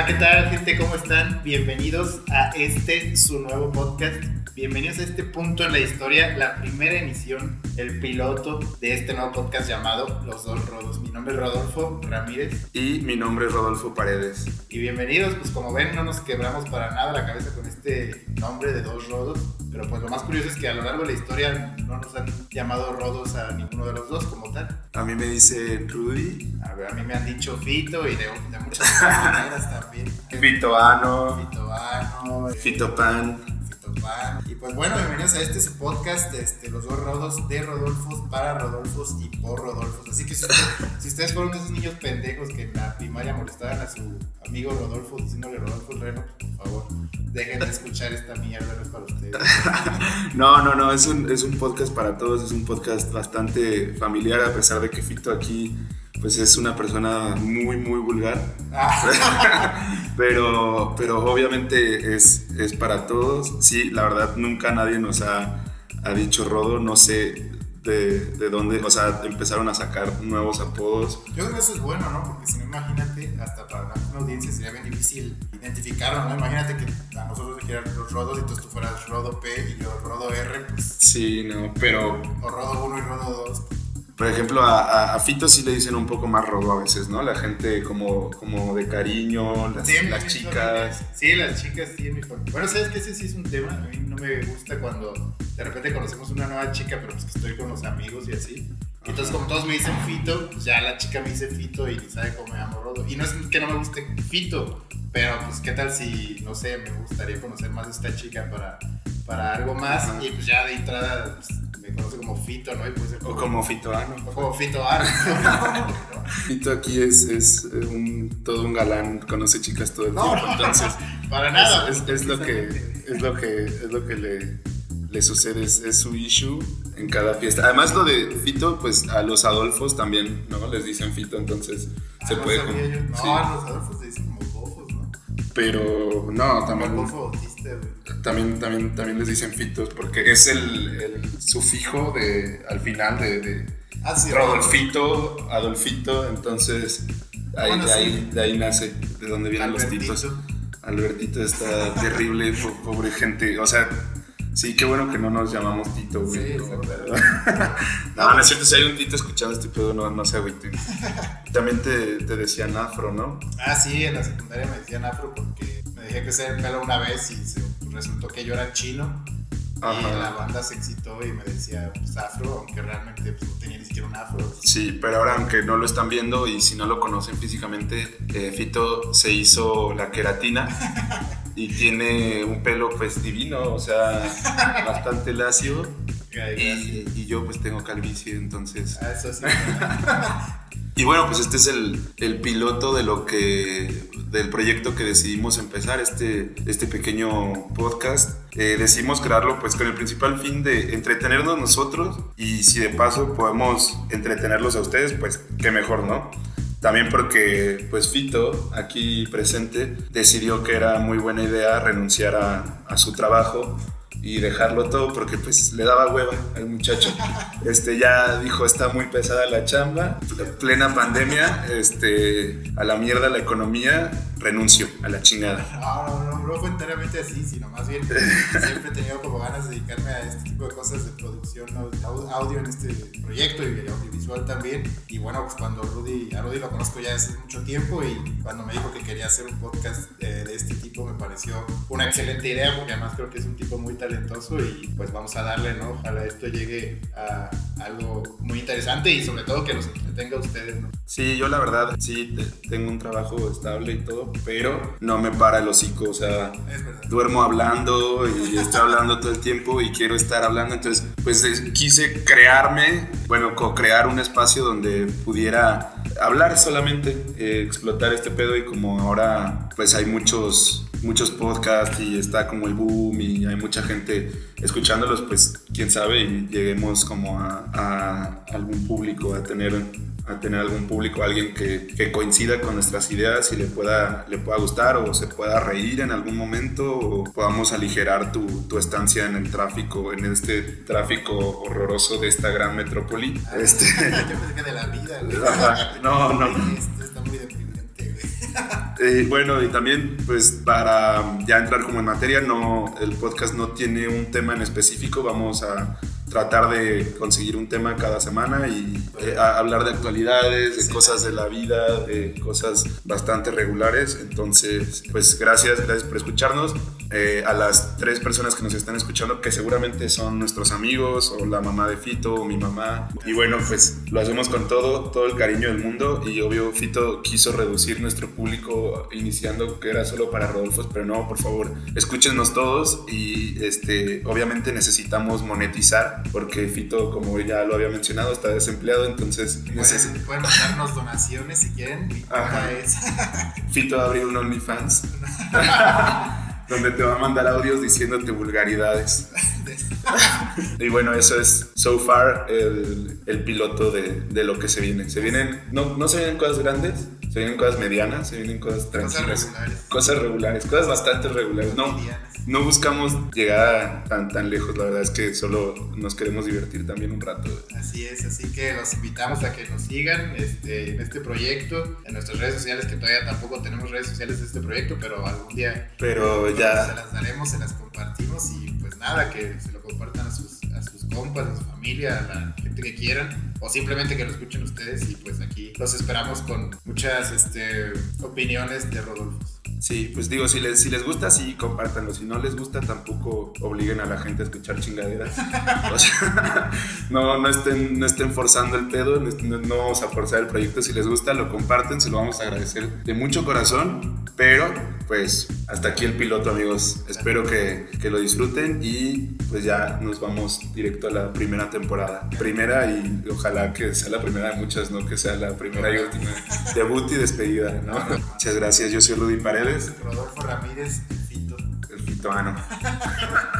Hola, ¿qué tal gente? ¿Cómo están? Bienvenidos a este, su nuevo podcast. Bienvenidos a este punto en la historia, la primera emisión, el piloto de este nuevo podcast llamado Los Dos Rodos. Mi nombre es Rodolfo Ramírez. Y mi nombre es Rodolfo Paredes. Y bienvenidos, pues como ven, no nos quebramos para nada la cabeza con este nombre de Dos Rodos. Pero pues lo más curioso es que a lo largo de la historia no nos han llamado Rodos a ninguno de los dos como tal. A mí me dice Rudy. A, ver, a mí me han dicho Fito y de, de muchas maneras también. Fitoano. Fitoano. Fitopan. Fitopan. Y pues bueno, bienvenidos a este su podcast, este, los dos rodos de Rodolfos para Rodolfos y por Rodolfos. Así que si, si ustedes fueron esos niños pendejos que en la primaria molestaban a su amigo Rodolfo diciéndole Rodolfo el Reno, por favor, dejen de escuchar esta mierda, no es para ustedes. No, no, no, es un, es un podcast para todos, es un podcast bastante familiar, a pesar de que Fito aquí pues es una persona muy, muy vulgar. pero, pero obviamente es, es para todos. Sí, la verdad, nunca nadie nos ha, ha dicho rodo, no sé de, de, dónde, o sea, empezaron a sacar nuevos apodos. Yo creo que eso es bueno, ¿no? Porque si no, imagínate, hasta para una audiencia sería bien difícil identificarlo, ¿no? Imagínate que a nosotros dijeran los rodos y entonces tú fueras rodo P y yo rodo R, pues. Sí, no, pero. O rodo 1 y rodo 2. Por ejemplo, a, a, Fito sí le dicen un poco más rodo a veces, ¿no? La gente como, como de cariño, las, Sí, las chicas. Sí, las chicas, sí, mi. Bueno, sabes que ese sí es un tema. A mí no me gusta cuando de repente conocemos una nueva chica, pero pues que estoy con los amigos y así. Y entonces, como todos me dicen Fito, pues ya la chica me dice Fito y ni sabe cómo me llamo Rodo. Y no es que no me guste Fito, pero pues qué tal si, no sé, me gustaría conocer más a esta chica para, para algo más. Ajá. Y pues ya de entrada pues, conoce como Fito, ¿no? Y puede ser O como Fitoano. o como Fito Ar. Fito aquí es, es eh, un, todo un galán, conoce chicas todo el No, tiempo, no, entonces para nada. es, es lo que es lo que es lo que le, le sucede, es, es su issue en cada fiesta. Además lo de Fito, pues a los Adolfos también, ¿no? Les dicen Fito, entonces se Ah, no puede como-. No, sí. a los Adolfos se dicen como bofos, ¿no? Pero no, Como también bofo autista, güey. También, también, también les dicen fitos porque es el, el sufijo de, al final de, de Ah, sí, Rodolfito, Adolfito, entonces ahí, Bueno, de, sí. ahí, de ahí nace, de donde vienen los Albertito. titos. Albertito está terrible, po- pobre gente, o sea, sí, qué bueno que no nos llamamos Tito, güey. Sí, ¿no? no, no es cierto, si hay un Tito escuchando este pedo, no, no se agüiten. También te, te decían afro, ¿no? Ah, sí, en la secundaria me decían afro porque me dejé crecer el pelo una vez y se- resultó que yo era chino. Y Ajá. la banda se excitó y me decía pues, afro, aunque realmente pues, no tenía ni siquiera un afro. Sí, pero ahora aunque no lo están viendo y si no lo conocen físicamente, eh, Fito se hizo la queratina y tiene un pelo pues divino, o sea, bastante lacio Ay, gracias. y, y yo pues tengo calvicie, entonces... Ah, eso sí. Y bueno, pues este es el, el piloto de lo que del proyecto que decidimos empezar, este, este pequeño podcast. Eh, decidimos crearlo pues con el principal fin de entretenernos nosotros y si de paso podemos entretenerlos a ustedes, pues qué mejor, ¿no? También porque pues Fito, aquí presente, decidió que era muy buena idea renunciar a, a su trabajo y dejarlo todo porque pues le daba hueva al muchacho. Este ya dijo, está muy pesada la chamba, plena pandemia, este a la mierda la economía, renuncio a la chingada. No, no, no, no fue enteramente así, sino más bien siempre he tenido como ganas de dedicarme a este tipo de cosas de producción au- audio en este proyecto y audiovisual también. Y bueno, pues cuando Rudy, a Rudy lo conozco ya hace mucho tiempo y cuando me dijo que quería hacer un podcast eh, de este tipo me pareció una excelente idea porque además creo que es un tipo muy talentoso y pues vamos a darle, ¿no? Ojalá esto llegue a algo muy interesante y sobre todo que los entretenga a ustedes, ¿no? Sí, yo la verdad sí te- tengo un trabajo estable y todo, pero no me para el hocico, o sea, duermo hablando y estoy hablando todo el tiempo y quiero estar hablando. Entonces, pues quise crearme, bueno, co-crear un espacio donde pudiera hablar solamente, eh, explotar este pedo y como ahora pues hay muchos muchos podcasts y está como el boom y hay mucha gente escuchándolos, pues quién sabe y lleguemos como a, a algún público, a tener a tener algún público, alguien que, que coincida con nuestras ideas y le pueda, le pueda gustar o se pueda reír en algún momento o podamos aligerar tu, tu estancia en el tráfico, en este tráfico horroroso de esta gran metrópoli. Este, Yo pensé que de la vida. Ajá, no, no. Eh, bueno, y también, pues para ya entrar como en materia, no, el podcast no tiene un tema en específico, vamos a tratar de conseguir un tema cada semana y eh, hablar de actualidades, de cosas de la vida, de cosas bastante regulares. Entonces, pues gracias, gracias por escucharnos. Eh, a las tres personas que nos están escuchando, que seguramente son nuestros amigos o la mamá de Fito o mi mamá. Y bueno, pues lo hacemos con todo, todo el cariño del mundo y obvio Fito quiso reducir nuestro público iniciando que era solo para Rodolfo, pero no, por favor, escúchenos todos y este, obviamente necesitamos monetizar porque Fito, como ya lo había mencionado, está desempleado, entonces... Pueden, pueden mandarnos donaciones si quieren. Mi es... Fito abrió un OnlyFans. donde te va a mandar audios diciéndote vulgaridades. y bueno, eso es so far el, el piloto de, de, lo que se viene. Se vienen, no, no se vienen cosas grandes, se vienen cosas medianas, se vienen cosas tranquilas. Cosas regulares. Cosas regulares, cosas bastante regulares. No, no buscamos llegar tan, tan lejos, la verdad es que solo nos queremos divertir también un rato. Así es, así que los invitamos a que nos sigan este, en este proyecto, en nuestras redes sociales, que todavía tampoco tenemos redes sociales de este proyecto, pero algún día pero ya... se las daremos, se las compartimos y pues nada, que se lo compartan a sus, a sus compas, a su familia, a la gente que quieran, o simplemente que lo escuchen ustedes y pues aquí los esperamos con muchas este, opiniones de Rodolfo. Sí, pues digo, si les, si les gusta, sí, compártanlo. Si no les gusta, tampoco obliguen a la gente a escuchar chingaderas. O sea, no, no, estén, no estén forzando el pedo, no, no, vamos a forzar el proyecto. Si les gusta, lo comparten, se lo vamos a agradecer de mucho corazón. Pero, pues, hasta aquí el piloto, amigos. Espero que, que lo disfruten y pues ya nos vamos directo a la primera temporada. Primera y ojalá que sea la primera de muchas, no que sea la primera y última. Debut y despedida, ¿no? Muchas gracias, yo soy Rudy Paredes. Rodolfo Ramírez, el Fito. El Fito, ah,